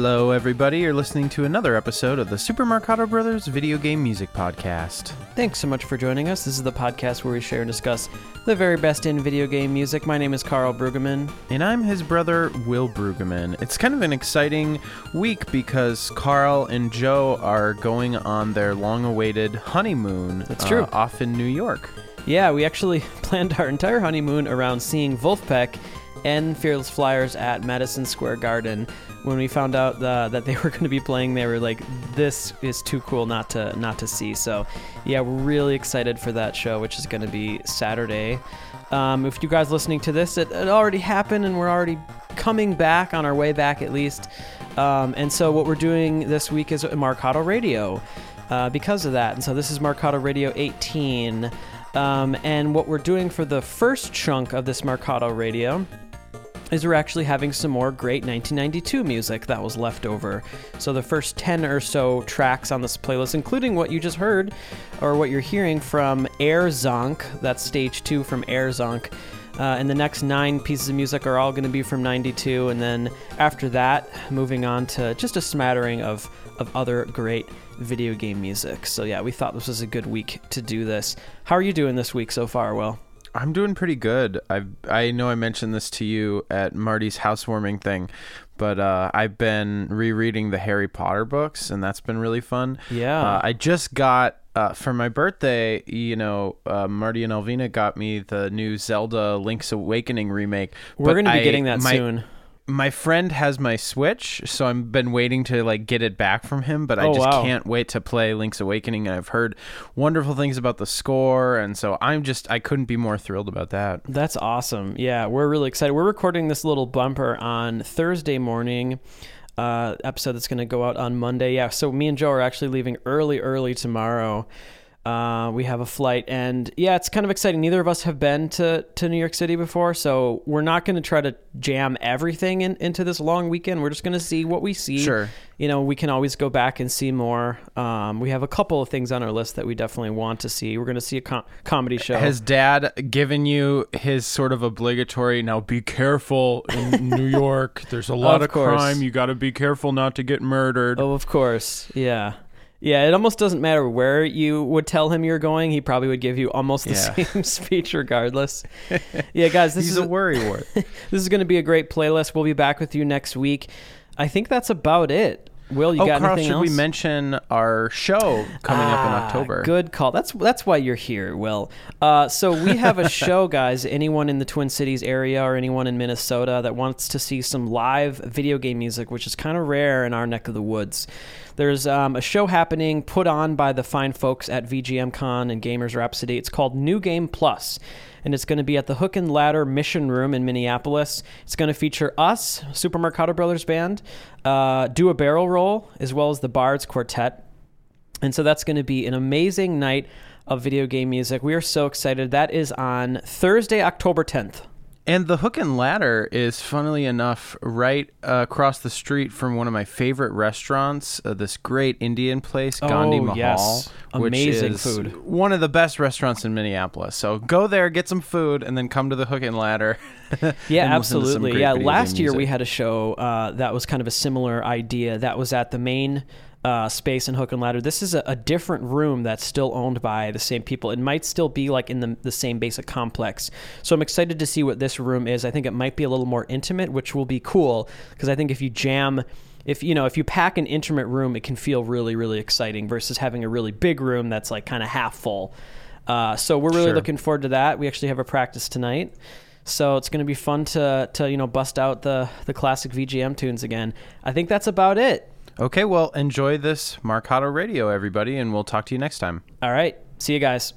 Hello, everybody. You're listening to another episode of the Super Marcato Brothers Video Game Music Podcast. Thanks so much for joining us. This is the podcast where we share and discuss the very best in video game music. My name is Karl Brueggemann. And I'm his brother, Will Brueggemann. It's kind of an exciting week because Karl and Joe are going on their long awaited honeymoon. That's true. uh, off in New York. Yeah, we actually planned our entire honeymoon around seeing Vulfpeck and Fearless Flyers at Madison Square Garden. When we found out uh, that they were going to be playing, they were like, "This is too cool not to not to see." So, yeah, we're really excited for that show, which is going to be Saturday. Um, if you guys listening to this, it, it already happened, and we're already coming back on our way back at least. Um, and so, what we're doing this week is Marcato Radio uh, because of that. And so, this is Marcato Radio 18. Um, and what we're doing for the first chunk of this Marcato Radio is we're actually having some more great 1992 music that was left over. So the first 10 or so tracks on this playlist, including what you just heard, or what you're hearing from Air Zonk, that's stage two from Air Zonk. Uh, and the next nine pieces of music are all going to be from 92. And then after that, moving on to just a smattering of, of other great video game music. So yeah, we thought this was a good week to do this. How are you doing this week so far, Will? I'm doing pretty good. I I know I mentioned this to you at Marty's housewarming thing, but uh, I've been rereading the Harry Potter books, and that's been really fun. Yeah. Uh, I just got uh, for my birthday. You know, uh, Marty and Alvina got me the new Zelda Link's Awakening remake. We're going to be I- getting that my- soon. My friend has my Switch, so I've been waiting to like get it back from him, but I Oh, just wow. can't wait to play Link's Awakening. And I've heard wonderful things about the score, and so I'm just I couldn't be more thrilled about that. That's awesome. Yeah, we're really excited. We're recording this little bumper on Thursday morning. Uh, episode that's going to go out on Monday. Yeah, so me and Joe are actually leaving early, early tomorrow. Uh, we have a flight, and yeah, it's kind of exciting. Neither of us have been to, to New York City before, so we're not going to try to jam everything in, into this long weekend. We're just going to see what we see. Sure. You know, we can always go back and see more. Um, we have a couple of things on our list that we definitely want to see. We're going to see a com- comedy show. Has dad given you his sort of obligatory now be careful in New York? There's a lot Of of, crime. You got to be careful not to get murdered. Oh, of course. Yeah. Yeah, it almost doesn't matter where you would tell him you're going. He probably would give you almost the Yeah. same speech regardless. Yeah, guys, this He's is a worrywart. this is going to be a great playlist. We'll be back with you next week. I think that's about it. Will, you oh, got Karl, anything should else? we mention our show coming up in Ah, October? Good call. That's that's why you're here, Will. Uh, so we have a show, guys. Anyone in the Twin Cities area or anyone in Minnesota that wants to see some live video game music, which is kind of rare in our neck of the woods. There's um, a show happening put on by the fine folks at VGM Con and Gamers Rhapsody. It's called New Game Plus, and it's going to be at the Hook and Ladder Mission Room in Minneapolis. It's going to feature us, Super Marcato Brothers Band, uh, Do a Barrel Roll, as well as the Bards Quartet. And so that's going to be an amazing night of video game music. We are so excited. That is on Thursday, October 10th. And the Hook and Ladder is, funnily enough, right uh, across the street from one of my favorite restaurants, uh, this great Indian place, Gandhi Oh, Mahal. yes. which Amazing is food. One of the best restaurants in Minneapolis. So go there, get some food, and then come to the Hook and Ladder. Yeah, and listen to some absolutely. Yeah, last year we had a show uh, that was kind of a similar idea. That was at the main uh, space in Hook and Ladder. This is a, a different room that's still owned by the same people. It might still be like in the, the same basic complex. So I'm excited to see what this room is. I think it might be a little more intimate, which will be cool because I think if you jam. If you know, if you pack an intimate room, it can feel really, really exciting versus having a really big room that's like kind of half full. Uh, so we're really Sure. looking forward to that. We actually have a practice tonight. So it's going to be fun to to you know bust out the the classic VGM tunes again. I think that's about it. Okay, well, enjoy this Marcato Radio, everybody, and we'll talk to you next time. All right, see you guys.